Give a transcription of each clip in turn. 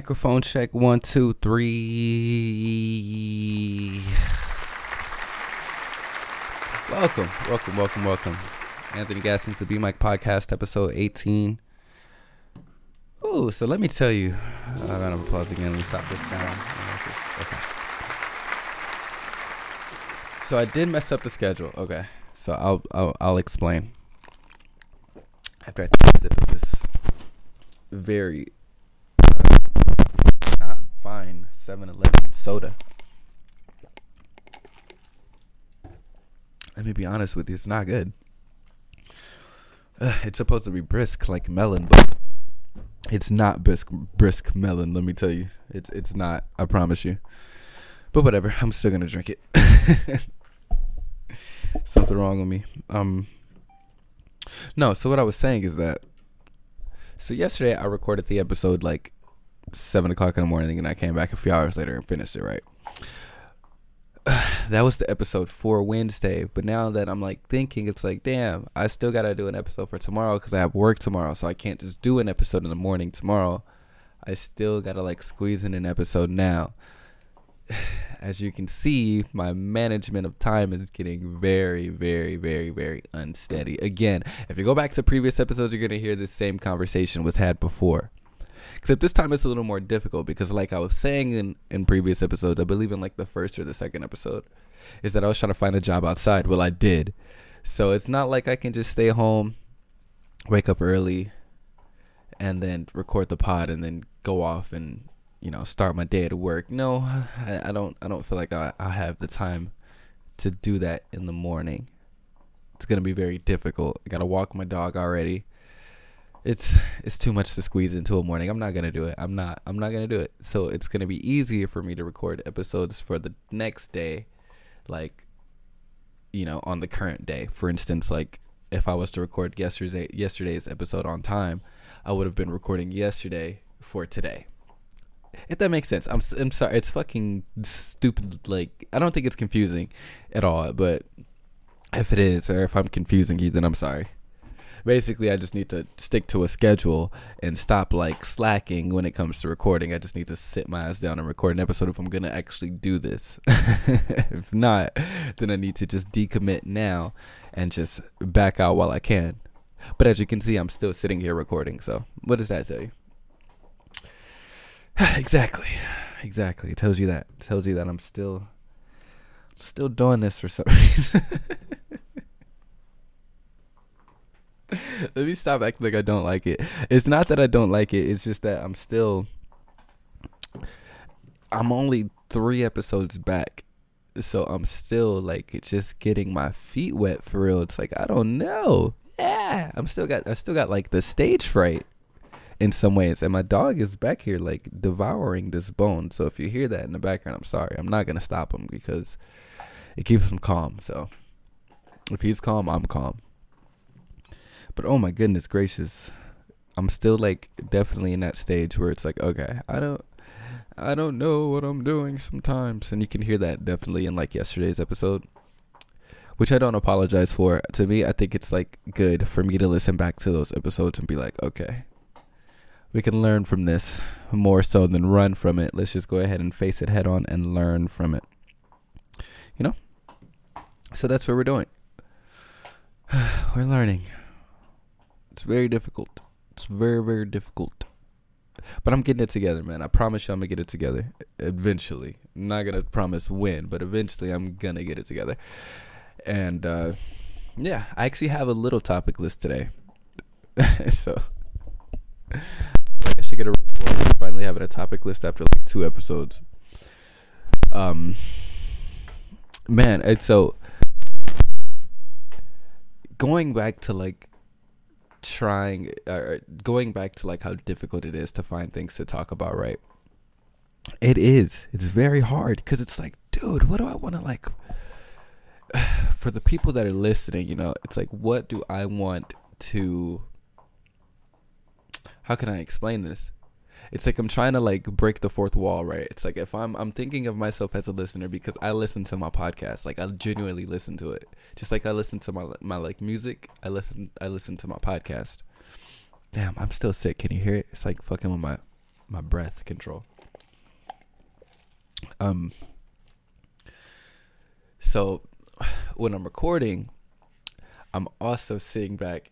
Microphone check one, two, three. Welcome, welcome, welcome, welcome. Anthony Gaston to B Mic Podcast, episode 18. Ooh, so let me tell you. Uh, round of applause again. Let me stop this sound. Okay. So I did mess up the schedule. Okay, so I'll I'll, I'll explain. After I a sip of this very 7 Eleven soda. Let me be honest with you, it's not good. Uh, it's supposed to be brisk like melon, but it's not brisk brisk melon, let me tell you. It's it's not, I promise you. But whatever, I'm still gonna drink it. Something wrong with me. Um No, so what I was saying is that so yesterday I recorded the episode like seven o'clock in the morning, and I came back a few hours later and finished it. Right. that was the episode for Wednesday. But now that I'm like thinking, it's like, damn, I still gotta do an episode for tomorrow because I have work tomorrow, so I can't just do an episode in the morning tomorrow. I still gotta like squeeze in an episode now. As you can see, my management of time is getting very, very, very, very unsteady. Again, if you go back to previous episodes, you're gonna hear the same conversation was had before. Except this time it's a little more difficult because, like I was saying in, in previous episodes, I believe in like the first or the second episode, is that I was trying to find a job outside. Well, I did. So it's not like I can just stay home, wake up early, and then record the pod and then go off and you know start my day at work. No, I, I don't. I don't feel like I, I have the time to do that in the morning. It's gonna be very difficult. I gotta walk my dog already it's it's too much to squeeze into a morning. I'm not gonna do it. I'm not. I'm not gonna do it. So it's gonna be easier for me to record episodes for the next day, like, you know, on the current day. For instance, like if I was to record yesterday yesterday's episode on time, I would have been recording yesterday for today. If that makes sense. I'm I'm sorry. It's fucking stupid. Like I don't think it's confusing at all. But if it is, or if I'm confusing you, then I'm sorry basically I just need to stick to a schedule and stop like slacking when it comes to recording. I just need to sit my ass down and record an episode if I'm gonna actually do this. if not, then I need to just decommit now and just back out while I can. But as you can see, I'm still sitting here recording. So what does that say? exactly, exactly. It tells you that. It tells you that I'm still, still doing this for some reason. Let me stop acting like I don't like it. It's not that I don't like it. It's just that I'm still. I'm only three episodes back, so I'm still like just getting my feet wet for real. It's like I don't know. Yeah, I'm still got. I still got like the stage fright in some ways, and my dog is back here like devouring this bone. So if you hear that in the background, I'm sorry. I'm not gonna stop him because it keeps him calm. So if he's calm, I'm calm. But oh my goodness gracious. I'm still like definitely in that stage where it's like, okay, I don't I don't know what I'm doing sometimes. And you can hear that definitely in like yesterday's episode. Which I don't apologize for. To me, I think it's like good for me to listen back to those episodes and be like, okay, we can learn from this more so than run from it. Let's just go ahead and face it head on and learn from it. You know? So that's what we're doing. we're learning. It's very difficult. It's very, very difficult. But I'm getting it together, man. I promise you I'm gonna get it together eventually. I'm not gonna promise when, but eventually I'm gonna get it together. And uh, yeah, I actually have a little topic list today. so I feel like I should get a reward for finally having a topic list after like two episodes. Um man, it's so going back to like trying uh, going back to like how difficult it is to find things to talk about right? It is. It's very hard because it's like dude what do i want to like for the people that are listening you know it's like what do i want to how can i explain this it's like I'm trying to like break the fourth wall, right? It's like if I'm I'm thinking of myself as a listener because I listen to my podcast, like I genuinely listen to it. Just like I listen to my my like music, I listen I listen to my podcast. Damn, I'm still sick. Can you hear it? It's like fucking with my my breath control. Um. So, when I'm recording, I'm also sitting back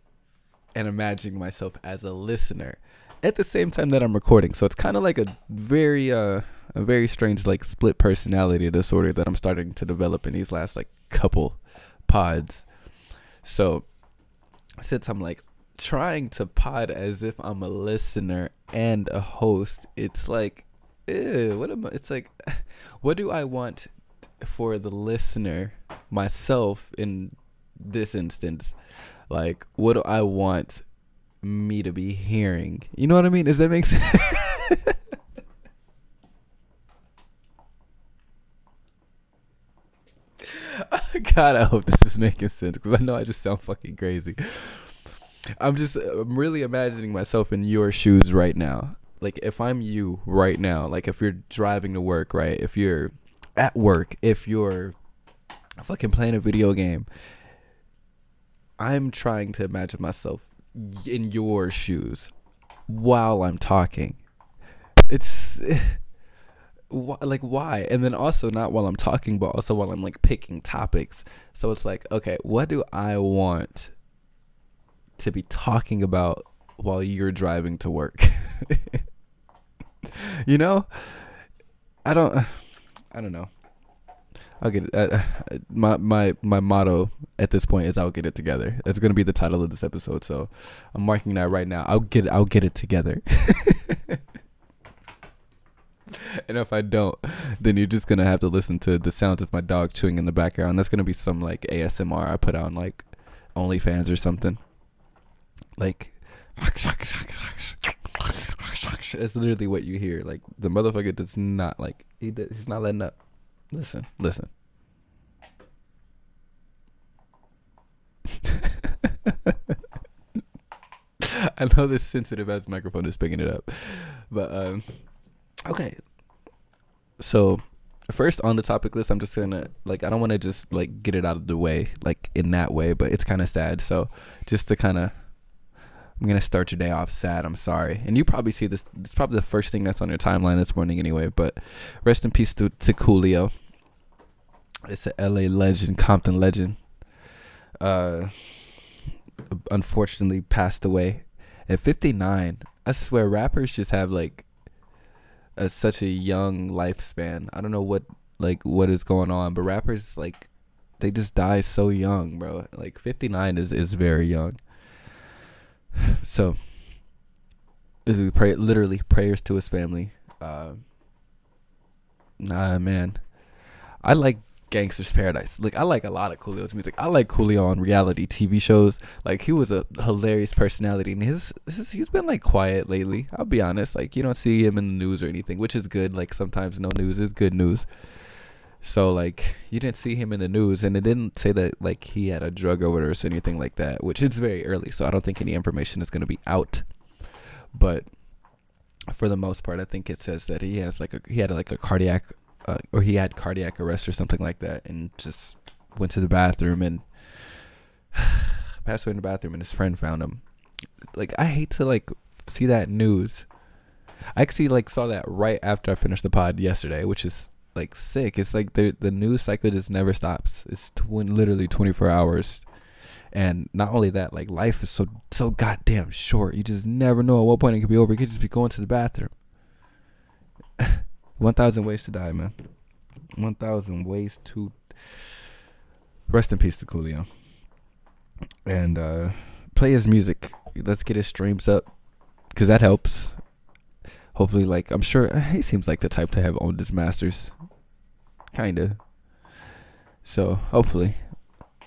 and imagining myself as a listener at the same time that I'm recording. So it's kind of like a very uh a very strange like split personality disorder that I'm starting to develop in these last like couple pods. So since I'm like trying to pod as if I'm a listener and a host, it's like what am I, it's like what do I want for the listener myself in this instance? Like what do I want me to be hearing? You know what I mean? Does that make sense? God, I hope this is making sense because I know I just sound fucking crazy. I'm just, I'm really imagining myself in your shoes right now. Like, if I'm you right now, like if you're driving to work, right? If you're at work, if you're fucking playing a video game, I'm trying to imagine myself in your shoes while I'm talking. It's like why? And then also not while i'm talking but also while i'm like picking topics. So it's like okay what do i want to be talking about while you're driving to work? You know? I don't i don't know i'll get it uh, my my my motto at this point is i'll get it together that's going to be the title of this episode so i'm marking that right now i'll get i'll get it together and if I don't, then you're just gonna have to listen to the sounds of my dog chewing in the background. That's gonna be some like ASMR I put on like OnlyFans or something. Like, it's literally what you hear. Like the motherfucker does not like he does, he's not letting up. Listen, listen. I know this sensitive ass microphone is picking it up, but um, okay, so first on the topic list i'm just gonna like i don't want to just like get it out of the way like in that way but it's kind of sad so just to kind of i'm gonna start your day off sad i'm sorry and you probably see this it's probably the first thing that's on your timeline this morning anyway but rest in peace to, to coolio it's a la legend compton legend uh unfortunately passed away at 59 i swear rappers just have like a, such a young lifespan. I don't know what like what is going on, but rappers like they just die so young, bro. Like 59 is is very young. So pray, literally prayers to his family. Uh, nah, man. I like Gangsta's Paradise. Like I like a lot of Coolio's music. I like Coolio on reality TV shows. Like he was a hilarious personality, and his, his he's been like quiet lately. I'll be honest. Like you don't see him in the news or anything, which is good. Like sometimes no news is good news. So like you didn't see him in the news, and it didn't say that like he had a drug overdose or anything like that, which is very early. So I don't think any information is gonna be out. But for the most part, I think it says that he has like a he had like a cardiac uh, or he had cardiac arrest or something like that, and just went to the bathroom and passed away in the bathroom, and his friend found him. Like I hate to like see that news. I actually like saw that right after I finished the pod yesterday, which is like sick. It's like the the news cycle just never stops. It's tw- literally 24 hours. And not only that, like life is so so goddamn short. You just never know at what point it could be over. You could just be going to the bathroom. 1,000 ways to die, man. 1,000 ways to. Rest in peace to Coolio. And uh, play his music. Let's get his streams up. Because that helps. Hopefully, like, I'm sure he seems like the type to have owned his masters. Kinda. So, hopefully,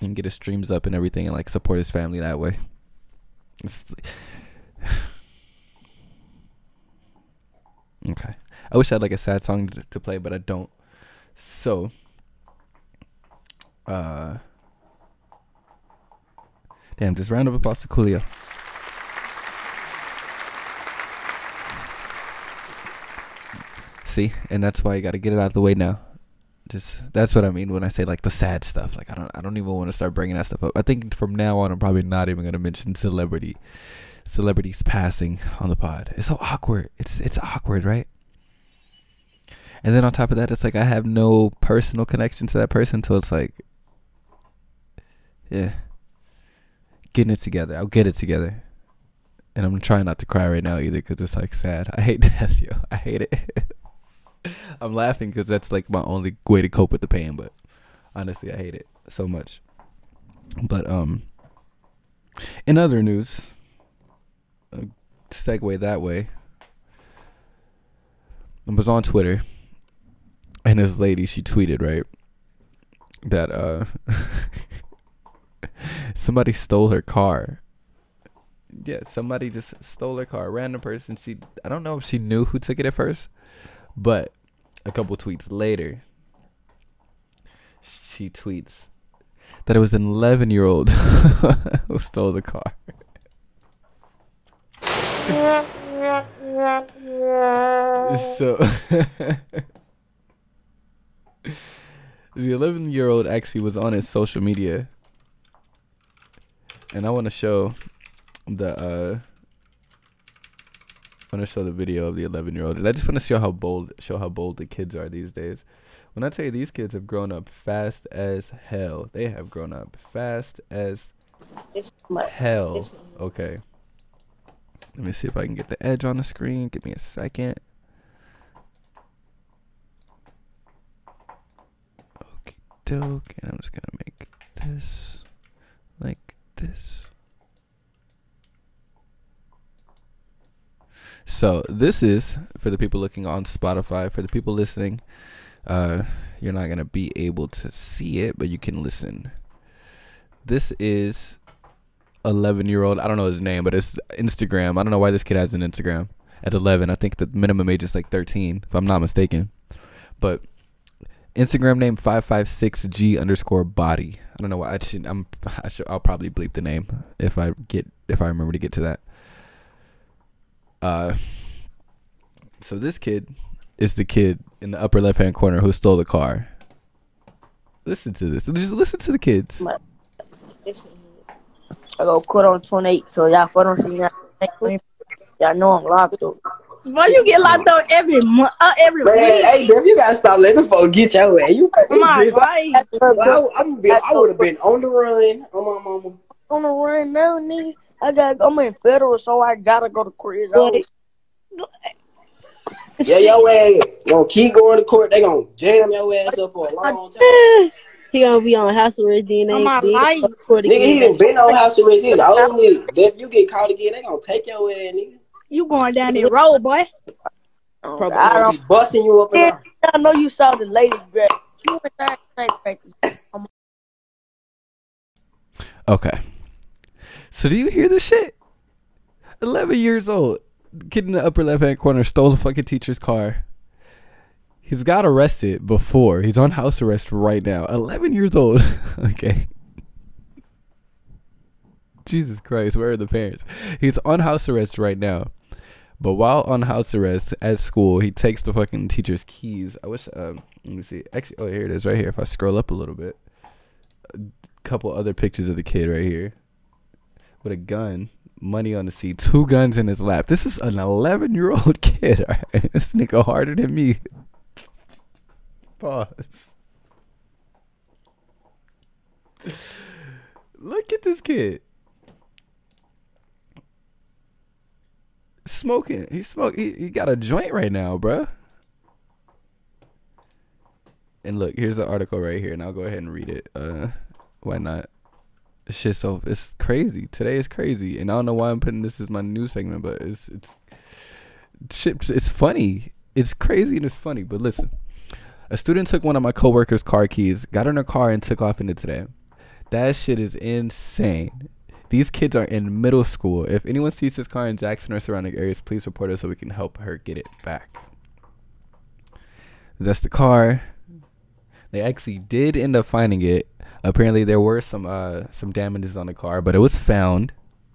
he can get his streams up and everything and, like, support his family that way. okay. I wish I had like a sad song to, to play, but I don't. So, uh, damn, just round of applause to Coolio. See, and that's why you got to get it out of the way now. Just that's what I mean when I say like the sad stuff. Like I don't, I don't even want to start bringing that stuff up. I think from now on, I'm probably not even gonna mention celebrity celebrities passing on the pod. It's so awkward. It's it's awkward, right? And then on top of that, it's like I have no personal connection to that person, so it's like, yeah, getting it together. I'll get it together, and I'm trying not to cry right now either because it's like sad. I hate death, yo. I hate it. I'm laughing because that's like my only way to cope with the pain, but honestly, I hate it so much. But um, in other news, uh, segue that way. I was on Twitter and this lady she tweeted right that uh somebody stole her car yeah somebody just stole her car a random person she i don't know if she knew who took it at first but a couple tweets later she tweets that it was an 11 year old who stole the car. So the 11 year old actually was on his social media. And i want to show the uh want to show the video of the 11 year old and i just want to show how bold show how bold the kids are these days. When i tell you these kids have grown up fast as hell. They have grown up fast as hell. okay. Let me see if i can get the edge on the screen. Give me a second. Doke, and I'm just gonna make this like this. So this is for the people looking on Spotify. For the people listening, uh, you're not gonna be able to see it, but you can listen. This is 11 year old. I don't know his name, but it's Instagram. I don't know why this kid has an Instagram at 11. I think the minimum age is like 13, if I'm not mistaken. But Instagram name five five six G underscore body. I don't know why I should. I'm. I should. I'll probably bleep the name if I get if I remember to get to that. Uh. So this kid is the kid in the upper left hand corner who stole the car. Listen to this. Just listen to the kids. I go quit on 28, so y'all don't see that. Y'all know I'm locked up. Why you get locked up every month, uh, every Man, week? hey, Dev, you gotta stop letting the folks get your way. You, Come on, right? Well, I, I'm be, I would have been on the run on my mama. On the run now, nigga. I got. I'm in federal, so I gotta go to court. But- Yeah, your ass gonna keep going to court. They gonna jam your ass up for a long time. He gonna be on house arrest DNA. On my Big life. for the Nigga, he game. done been on house arrest. He's old nigga. If you get caught again, they gonna take your ass, nigga. You going down that road, boy? Probably I gonna don't. be busting you up and. I know you saw the lady, bro. You and say. Okay. So do you hear this shit? Eleven years old, kid in the upper left hand corner stole the fucking teacher's car. He's got arrested before. He's on house arrest right now. Eleven years old. okay. Jesus Christ, where are the parents? He's on house arrest right now. But while on house arrest at school, he takes the fucking teacher's keys. I wish um let me see. Actually oh here it is right here. If I scroll up a little bit. A couple other pictures of the kid right here. With a gun, money on the seat, two guns in his lap. This is an eleven year old kid, alright? This nigga harder than me. Pause. Look at this kid. Smoking. He smoke. He, he got a joint right now, bruh. And look, here's the article right here, and I'll go ahead and read it. Uh, why not? Shit so it's crazy. Today is crazy, and I don't know why I'm putting this as my news segment, but it's it's shit. It's funny. It's crazy and it's funny. But listen, a student took one of my coworkers' car keys, got in her car, and took off into today. That shit is insane. These kids are in middle school. If anyone sees this car in Jackson or surrounding areas, please report it so we can help her get it back. That's the car. They actually did end up finding it. Apparently, there were some uh, some damages on the car, but it was found,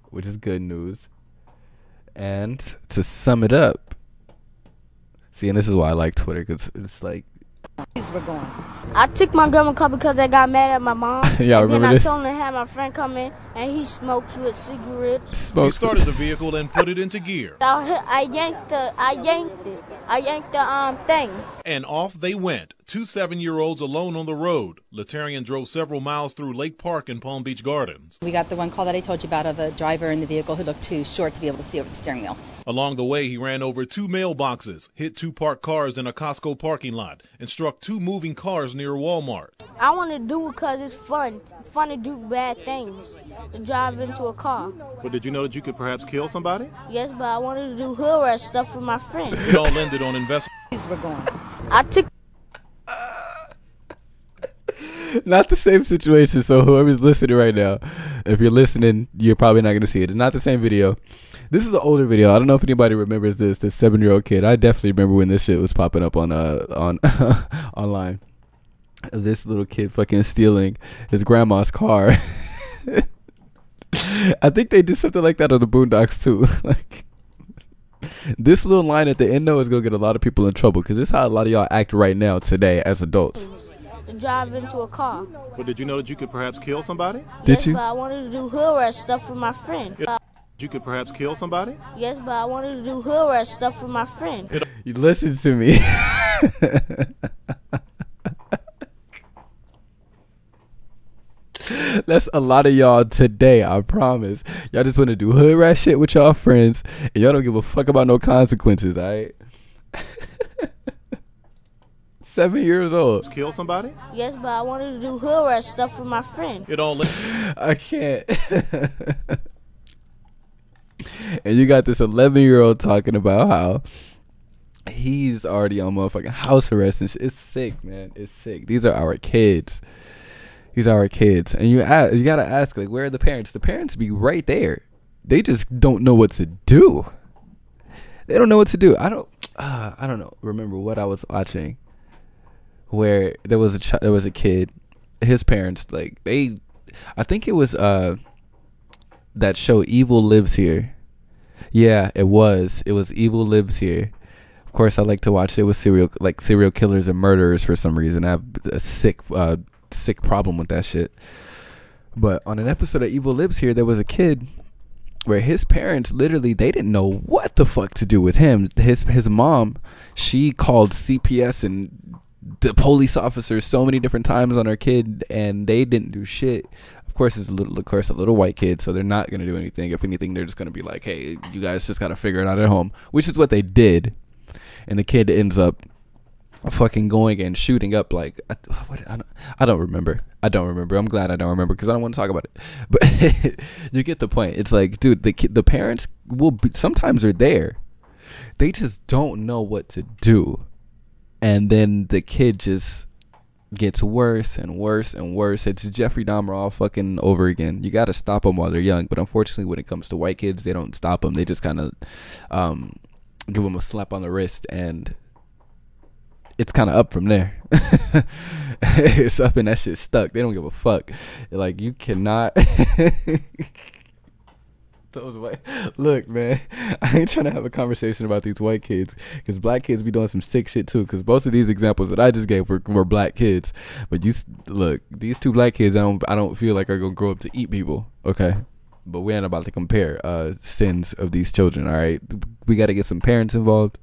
which is good news. And to sum it up, see, and this is why I like Twitter because it's like, I took my grandma car because I got mad at my mom. Y'all and remember then I this? suddenly had my friend come in and he smokes with cigarettes. He started the vehicle and put it into gear. I, I yanked the, I yanked it. I yanked the um thing. And off they went. Two seven year olds alone on the road. Latarian drove several miles through Lake Park and Palm Beach Gardens. We got the one call that I told you about of a driver in the vehicle who looked too short to be able to see over the steering wheel. Along the way, he ran over two mailboxes, hit two parked cars in a Costco parking lot, and struck two moving cars near Walmart. I want to do it because it's fun. It's fun to do bad things. To drive into a car. But did you know that you could perhaps kill somebody? Yes, but I wanted to do hood rat stuff with my friends. It all ended on investment. We're going. I took not the same situation. So whoever's listening right now, if you're listening, you're probably not gonna see it. It's not the same video. This is an older video. I don't know if anybody remembers this. This seven year old kid. I definitely remember when this shit was popping up on uh on online. This little kid fucking stealing his grandma's car. I think they did something like that on the Boondocks too. like this little line at the end though is gonna get a lot of people in trouble because this is how a lot of y'all act right now today as adults. drive into a car. But did you know that you could perhaps kill somebody? Did yes, you? but I wanted to do hood rat stuff with my friend. Uh, You could perhaps kill somebody? yes, but I wanted to do hood rat stuff with my friend. You listen to me. That's a lot of y'all today, I promise. Y'all just want to do hood rat shit with y'all friends, and y'all don't give a fuck about no consequences, alright? Seven years old. Kill somebody? Yes, but I wanted to do hood rat stuff with my friend. It all ended. I can't. and you got this 11 year old talking about how he's already on motherfucking house arrest and shit. It's sick, man. It's sick. These are our kids. These are our kids, and you ask, you gotta ask like, where are the parents? The parents be right there. They just don't know what to do. They don't know what to do. I don't. Uh, I don't know. Remember what I was watching, where there was a ch- there was a kid. His parents like they, I think it was uh that show Evil Lives Here. Yeah, it was. It was Evil Lives Here. Of course, I like to watch it with serial like serial killers and murderers for some reason. I have a sick uh sick problem with that shit. But on an episode of Evil Lives Here, there was a kid where his parents literally they didn't know what the fuck to do with him. His his mom, she called CPS and the police officers so many different times on her kid and they didn't do shit. Of course it's a little of course a little white kid, so they're not gonna do anything. If anything, they're just gonna be like, Hey, you guys just gotta figure it out at home. Which is what they did. And the kid ends up fucking going and shooting up like I, what, I, don't, I don't remember. I don't remember. I'm glad i don't remember because i don't want to talk about it. But you get the point. It's like dude the the parents will be, sometimes are there. They just don't know what to do. And then the kid just gets worse and worse and worse. It's jeffrey dahmer all fucking over again. You got to stop them while they're young. But unfortunately when it comes to white kids they don't stop them they just kind of um give them a slap on the wrist and it's kind of up from there. it's up and that shit stuck. They don't give a fuck. Like you cannot. Those white. Look, man, I ain't trying to have a conversation about these white kids because black kids be doing some sick shit too. Because both of these examples that I just gave were, were black kids, but you look, these two black kids, I don't, I don't feel like are gonna grow up to eat people. Okay, but we ain't about to compare uh sins of these children. All right, we got to get some parents involved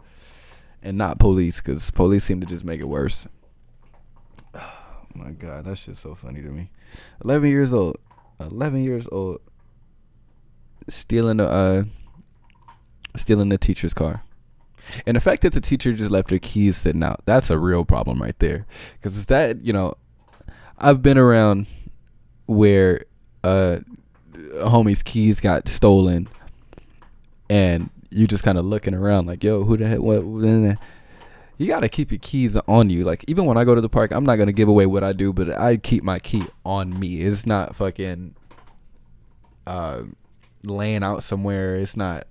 and not police because police seem to just make it worse. Oh my god, that shit's so funny to me. Eleven years old, eleven years old, stealing a uh, stealing the teacher's car, and the fact that the teacher just left her keys sitting out—that's a real problem right there. Because it's that you know, I've been around where uh, a homie's keys got stolen, and you just kind of looking around like, yo, who the heck? What? what you gotta keep your keys on you. Like even when I go to the park, I'm not gonna give away what I do, but I keep my key on me. It's not fucking uh laying out somewhere. It's not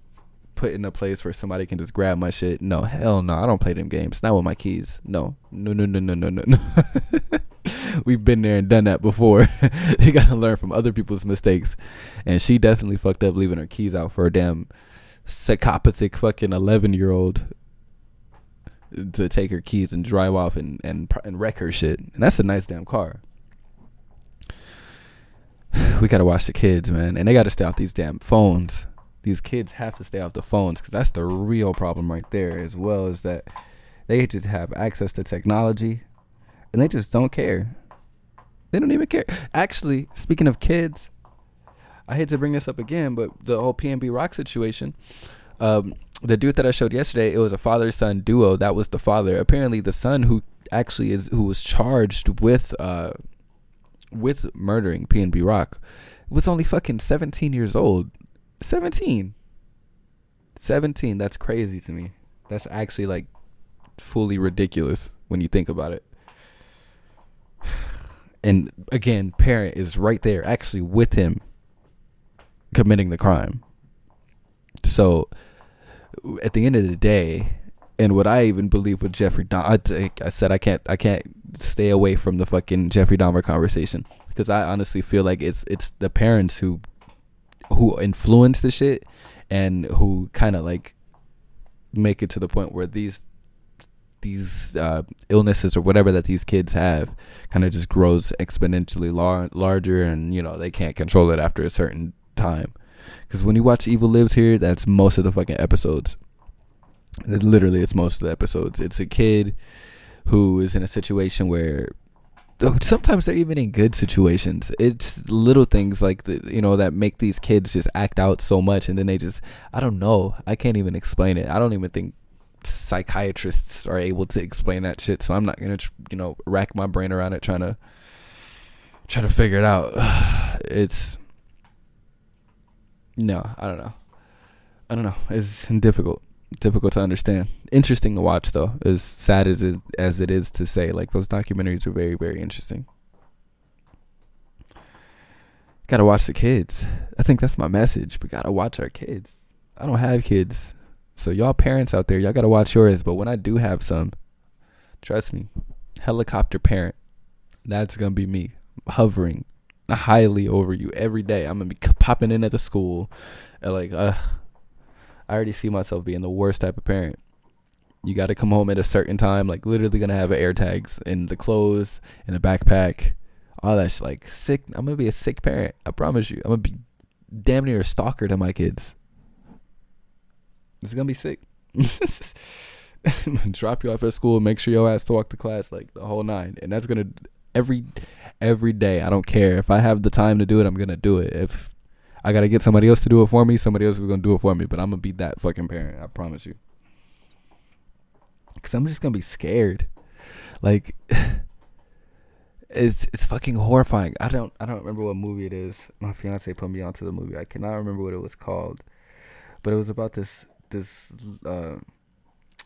put in a place where somebody can just grab my shit. No, hell no. I don't play them games. Not with my keys. No. No no no no no no no. We've been there and done that before. you gotta learn from other people's mistakes. And she definitely fucked up leaving her keys out for a damn psychopathic fucking 11 year old to take her keys and drive off and, and and wreck her shit. And that's a nice damn car. we gotta watch the kids, man, and they gotta stay off these damn phones. These kids have to stay off the phones because that's the real problem right there, as well as that they just have access to technology and they just don't care. They don't even care. Actually, speaking of kids, I hate to bring this up again, but the whole PNB Rock situation. Um, the dude that I showed yesterday, it was a father son duo. That was the father. Apparently, the son who actually is who was charged with uh with murdering PNB Rock was only fucking 17 years old. 17. 17. That's crazy to me. That's actually like fully ridiculous when you think about it. And again, parent is right there actually with him committing the crime. So at the end of the day, and what I even believe with Jeffrey Dahmer, I, I said I can't I can't stay away from the fucking Jeffrey Dahmer conversation because I honestly feel like it's it's the parents who who influence the shit and who kind of like make it to the point where these these uh, illnesses or whatever that these kids have kind of just grows exponentially lar- larger and you know they can't control it after a certain time. Because when you watch evil lives here that's most of the fucking episodes. It, literally it's most of the episodes. It's a kid who is in a situation where sometimes they're even in good situations. It's little things like the, you know that make these kids just act out so much and then they just i don't know. I can't even explain it. I don't even think psychiatrists are able to explain that shit so i'm not gonna you know rack my brain around it trying to try to figure it out. It's no i don't know. I don't know. It's difficult difficult to understand. Interesting to watch though. As sad as it as it is to say like those documentaries are very very interesting. Gotta watch the kids. I think that's my message. We gotta watch our kids. I don't have kids so y'all parents out there, y'all gotta watch yours. But when I do have some, trust me, helicopter parent, that's gonna be me hovering highly over you every day. I'm gonna be popping in at the school, and like, uh, I already see myself being the worst type of parent. You got to come home at a certain time, like literally gonna have air tags in the clothes, in the backpack, all that. Shit. Like sick. I'm gonna be a sick parent. I promise you. I'm gonna be damn near a stalker to my kids. It's gonna be sick. Drop you off at school, make sure your ass to walk to class like the whole nine, and that's gonna every every day. I don't care if I have the time to do it. I'm gonna do it. If I gotta get somebody else to do it for me, somebody else is gonna do it for me. But I'm gonna be that fucking parent. I promise you. Cause I'm just gonna be scared. Like it's it's fucking horrifying. I don't I don't remember what movie it is. My fiance put me onto the movie. I cannot remember what it was called, but it was about this this uh,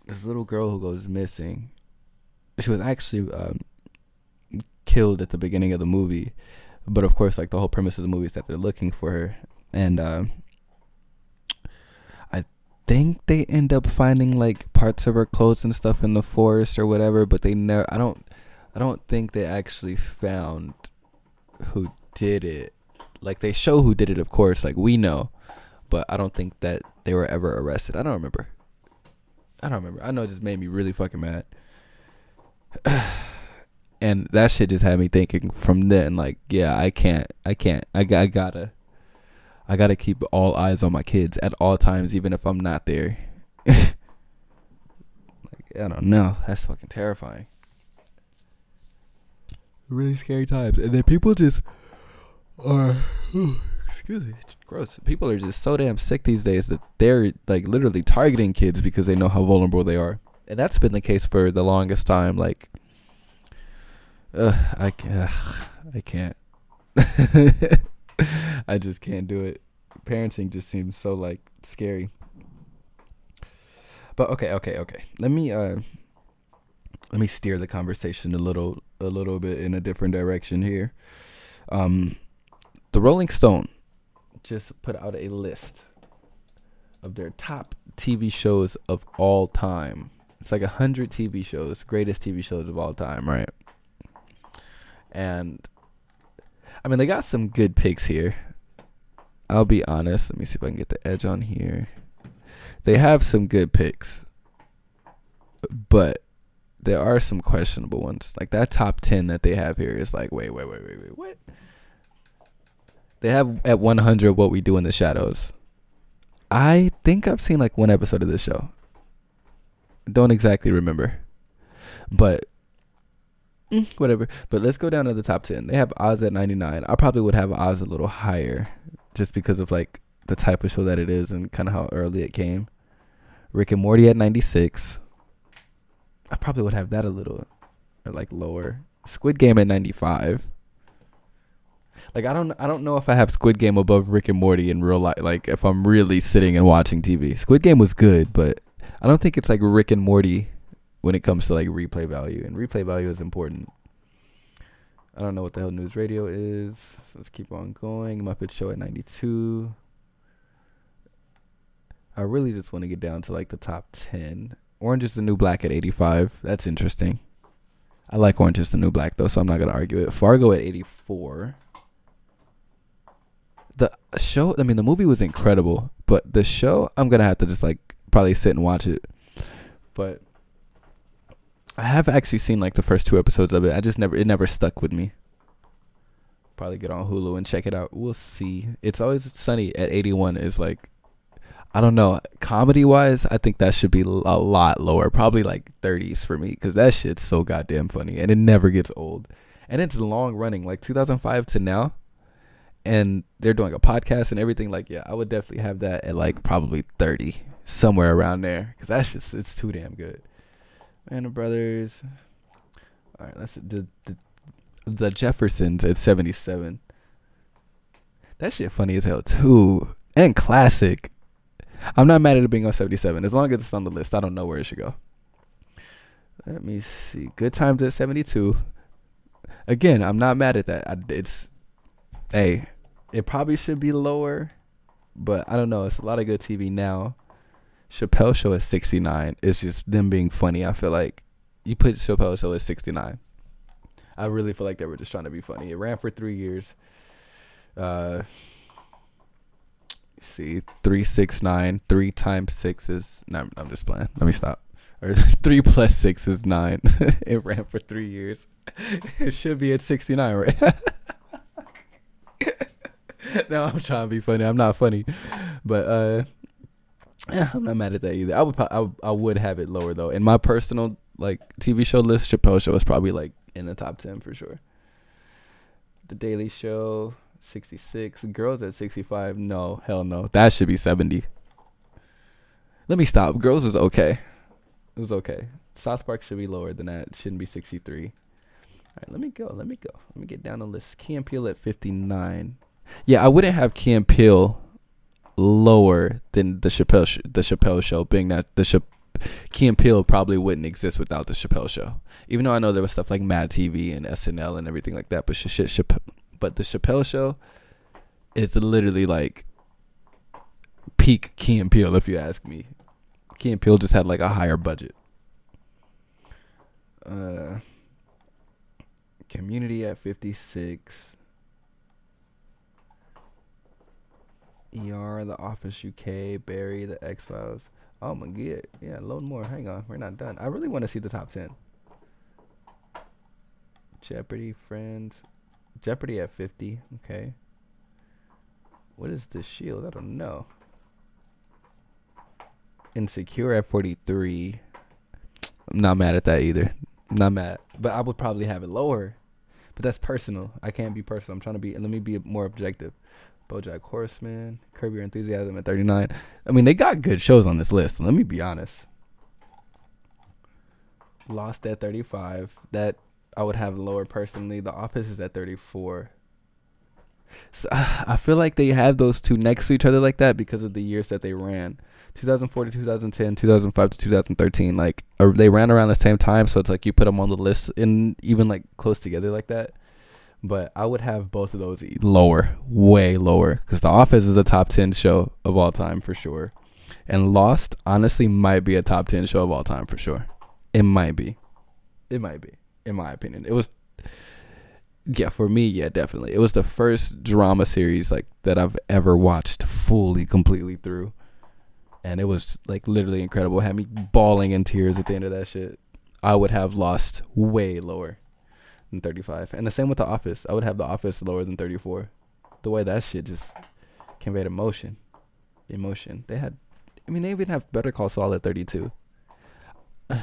this little girl who goes missing. She was actually um, killed at the beginning of the movie, but of course, like the whole premise of the movie is that they're looking for her, and uh, I think they end up finding like parts of her clothes and stuff in the forest or whatever. But they never. I don't. I don't think they actually found who did it. Like they show who did it, of course. Like we know, but I don't think that they were ever arrested. I don't remember. I don't remember. I know it just made me really fucking mad. and that shit just had me thinking from then like, yeah, I can't I can't. I, I gotta I gotta keep all eyes on my kids at all times even if I'm not there. like I don't know. That's fucking terrifying. Really scary times. And then people just are excuse me, gross. People are just so damn sick these days that they're like literally targeting kids because they know how vulnerable they are, and that's been the case for the longest time. Like, uh, I can't, I can't, I just can't do it. Parenting just seems so like scary. But okay, okay, okay. Let me uh, let me steer the conversation a little, a little bit in a different direction here. Um, the Rolling Stone just put out a list of their top TV shows of all time. It's like a hundred TV shows, greatest TV shows of all time, right? And I mean, they got some good picks here. I'll be honest. Let me see if I can get the edge on here. They have some good picks, but there are some questionable ones. Like that top ten that they have here is like, wait, wait, wait, wait, wait, what? They have at 100 what we do in the shadows. I think I've seen like one episode of this show. Don't exactly remember, but Mm-hmm. whatever. But let's go down to the top 10. They have Oz at 99. I probably would have Oz a little higher, just because of like the type of show that it is and kind of how early it came. Rick and Morty at 96. I probably would have that a little or like lower. Squid Game at 95. Like I don't I don't know if I have Squid Game above Rick and Morty in real life like if I'm really sitting and watching TV. Squid Game was good, but I don't think it's like Rick and Morty when it comes to like replay value and replay value is important. I don't know what the hell news radio is. So let's keep on going. Muppet Show at 92. I really just want to get down to like the top 10. Orange is the New Black at 85. That's interesting. I like Orange is the New Black though, so I'm not going to argue it. Fargo at 84. The show, I mean, the movie was incredible, but the show, I'm going to have to just like probably sit and watch it. But I have actually seen like the first two episodes of it. I just never, it never stuck with me. Probably get on Hulu and check it out. We'll see. It's always sunny at 81 is like I don't know. Comedy wise, I think that should be a lot lower. Probably like 30s for me because that shit's so goddamn funny and it never gets old. And it's long running, like 2005 to now. And they're doing a podcast and everything. Like, yeah, I would definitely have that at like probably 30, somewhere around there because that's just, it's too damn good. Band of Brothers. All right, let's do the, the Jeffersons at 77. That shit funny as hell too. And classic. I'm not mad at it being on 77. As long as it's on the list, I don't know where it should go. Let me see. Good times at 72. Again, I'm not mad at that. I, it's, hey, it probably should be lower, but I don't know. It's a lot of good TV now. Chappelle Show at 69. It's just them being funny. I feel like you put Chappelle Show at 69. I really feel like they were just trying to be funny. It ran for three years. Uh, see, three six nine. Three times six is. No, I'm just playing. Let me stop. Or three plus six is nine. it ran for three years. It should be at 69, right? no, I'm trying to be funny. I'm not funny, but uh, yeah, I'm not mad at that either. I would, I would, I would have it lower though. In my personal like TV show list, Chappelle Show is probably like in the top ten for sure. The Daily Show, 66. Girls at 65. No, hell no. That should be 70. Let me stop. Girls was okay. It was okay. South Park should be lower than that. It shouldn't be 63. All right, let me go. Let me go. Let me get down the list. And Peele at 59. Yeah, I wouldn't have and Peele lower than the Chappelle sh- the Chappelle show, being that the Cha- Key and Peele probably wouldn't exist without the Chappelle show. Even though I know there was stuff like Mad TV and SNL and everything like that, but sh- sh- Chapp- but the Chappelle show is literally like peak Key and Peele, if you ask me. Key and Peele just had like a higher budget. Uh, Community at fifty six. ER, The Office UK, Barry, The X Files. Oh my god, yeah, load more. Hang on, we're not done. I really want to see the top ten. Jeopardy, Friends, Jeopardy at fifty. Okay. What is the Shield? I don't know. Insecure at forty three. I'm not mad at that either. not mad, but I would probably have it lower. But that's personal. I can't be personal. I'm trying to be. Let me be more objective. BoJack Horseman, Curb Your Enthusiasm at 39. I mean, they got good shows on this list. Let me be honest. Lost at 35. That I would have lower personally. The Office is at 34. So, I feel like they have those two next to each other like that because of the years that they ran. 2004 to 2010, 2005 to 2013. Like or they ran around the same time, so it's like you put them on the list and even like close together like that but I would have both of those lower, way lower, because The Office is a top ten show of all time for sure, and Lost honestly might be a top ten show of all time for sure. It might be, it might be, in my opinion. It was, yeah, for me, yeah, definitely. It was the first drama series like that I've ever watched fully, completely through, and it was like literally incredible. Had me bawling in tears at the end of that shit. I would have Lost way lower than 35. And the same with The Office. I would have The Office lower than 34. the way that shit just conveyed emotion, emotion. They had, I mean, they even have Better Call Saul at 32.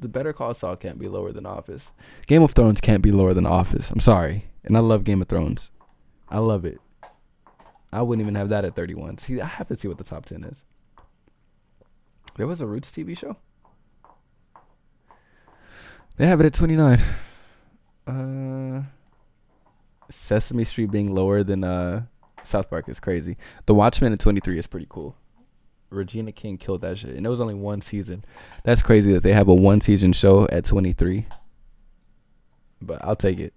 The Better Call Saul can't be lower than Office. Game of Thrones can't be lower than Office. I'm sorry, and I love Game of Thrones. I love it. I wouldn't even have that at 31. See, I have to see what the top 10 is. There was a Roots TV show. They have it at 29. Uh, Sesame Street being lower than uh, South Park is crazy. The Watchmen at 23 is pretty cool. Regina King killed that shit, and it was only one season. That's crazy that they have a one season show at 23. But I'll take it.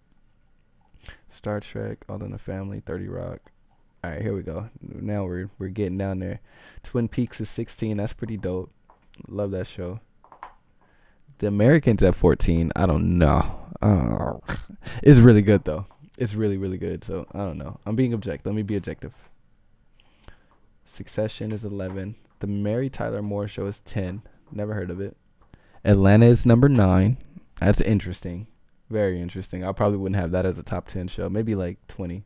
Star Trek, All in the Family, 30 Rock. All right, here we go. Now we're we're getting down there. Twin Peaks is 16. That's pretty dope. Love that show. The Americans at 14. I don't know. Oh, it's really good though. It's really really good. So I don't know. I'm being objective. Let me be objective. Succession is 11. The Mary Tyler Moore Show is 10. Never heard of it. Atlanta is number nine. That's interesting. Very interesting. I probably wouldn't have that as a top 10 show. Maybe like 20.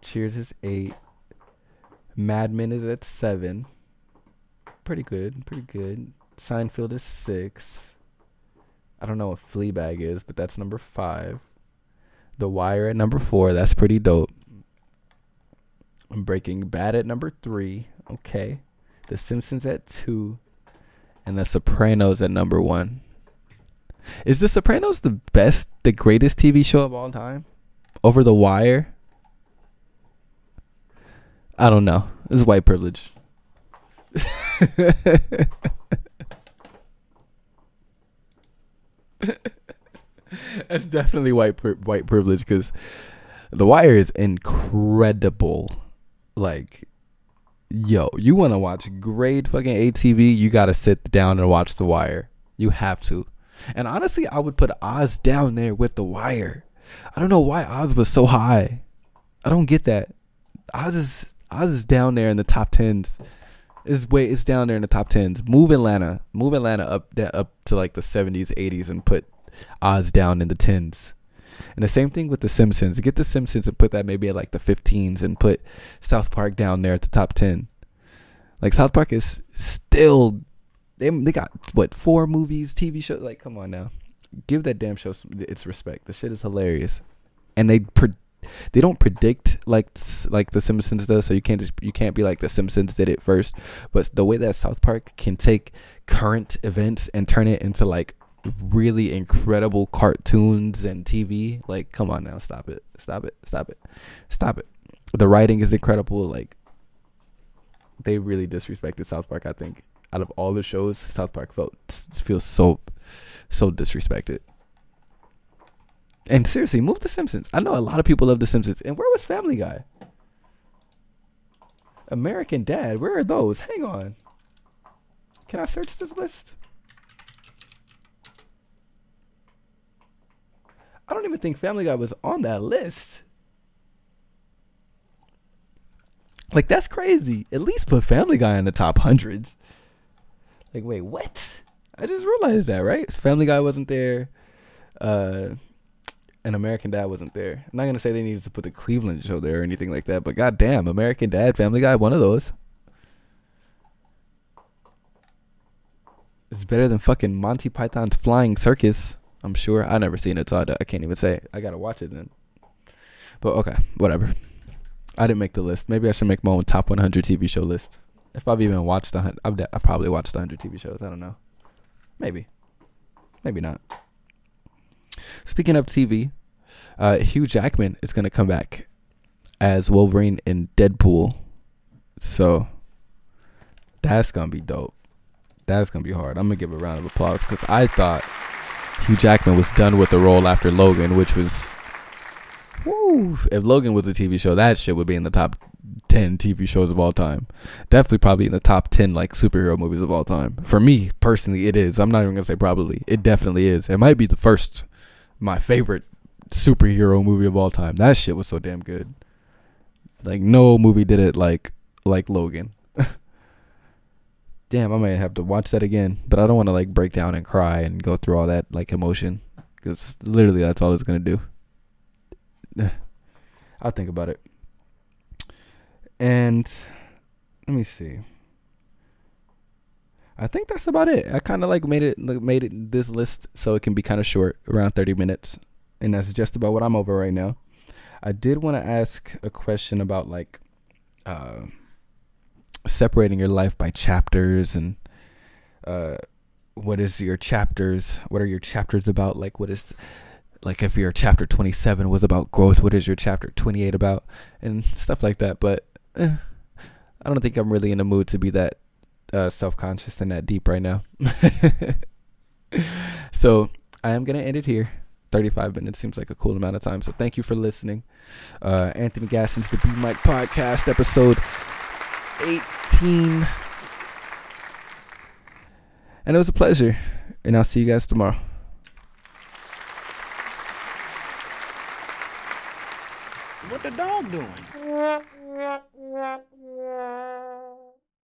Cheers is 8. Mad Men is at 7. Pretty good. Pretty good. Seinfeld is 6. I don't know what Fleabag is, but that's number 5. The Wire at number 4. That's pretty dope. I'm breaking Bad at number 3. Okay. The Simpsons at 2. And The Sopranos at number 1. Is The Sopranos the best, the greatest TV show of all time? Over The Wire? I don't know. This is white privilege. That's definitely white white privilege because The Wire is incredible. Like, yo, you want to watch great fucking ATV? You got to sit down and watch The Wire. You have to. And honestly, I would put Oz down there with The Wire. I don't know why Oz was so high. I don't get that. Oz is Oz is down there in the top tens. Is way it's down there in the top tens. Move Atlanta, move Atlanta up up to like the seventies, eighties, and put Oz down in the tens. And the same thing with the Simpsons. Get the Simpsons and put that maybe at like the fifteens, and put South Park down there at the top ten. Like South Park is still they they got what four movies, TV shows. Like come on now, give that damn show some, its respect. The shit is hilarious, and they. Pre- they don't predict like like the Simpsons does, so you can't just you can't be like the Simpsons did it first. But the way that South Park can take current events and turn it into like really incredible cartoons and TV, like come on now, stop it, stop it, stop it, stop it. The writing is incredible. Like they really disrespected South Park. I think out of all the shows, South Park felt feels so so disrespected. And seriously, move The Simpsons. I know a lot of people love The Simpsons. And where was Family Guy? American Dad. Where are those? Hang on. Can I search this list? I don't even think Family Guy was on that list. Like that's crazy. At least put Family Guy in the top hundreds. Like, wait, what? I just realized that, right? Family Guy wasn't there. Uh and American Dad wasn't there. I'm not gonna say they needed to put the Cleveland show there or anything like that, but goddamn, American Dad, Family Guy, one of those. It's better than fucking Monty Python's Flying Circus. I'm sure. I never seen it, so I, I can't even say. I gotta watch it then. But okay, whatever. I didn't make the list. Maybe I should make my own top 100 TV show list. If I've even watched the, I've, de- I've probably watched the 100 TV shows. I don't know. Maybe. Maybe not. Speaking of TV, uh, Hugh Jackman is gonna come back as Wolverine in Deadpool. So that's gonna be dope. That's gonna be hard. I'm gonna give a round of applause because I thought Hugh Jackman was done with the role after Logan, which was, woo. If Logan was a TV show, that shit would be in the top ten TV shows of all time. Definitely, probably in the top ten like superhero movies of all time. For me personally, it is. I'm not even gonna say probably. It definitely is. It might be the first, my favorite superhero movie of all time. That shit was so damn good. Like no movie did it like like Logan. Damn, I might have to watch that again, but I don't want to like break down and cry and go through all that like emotion because literally that's all it's gonna do. I'll think about it. and let me see. I think that's about it. I kind of like made it made it this list so it can be kind of short, around 30 minutes, and that's just about what I'm over right now. I did want to ask a question about like uh, separating your life by chapters and uh, what is your chapters? What are your chapters about? Like what is like if your chapter 27 was about growth, what is your chapter 28 about and stuff like that. But eh, I don't think I'm really in the mood to be that uh, self-conscious and that deep right now. so I am gonna end it here. 35 minutes seems like a cool amount of time. So thank you for listening. Uh, Anthony Gaston's The B Mic Podcast, episode 18. And it was a pleasure. And I'll see you guys tomorrow. What the dog doing?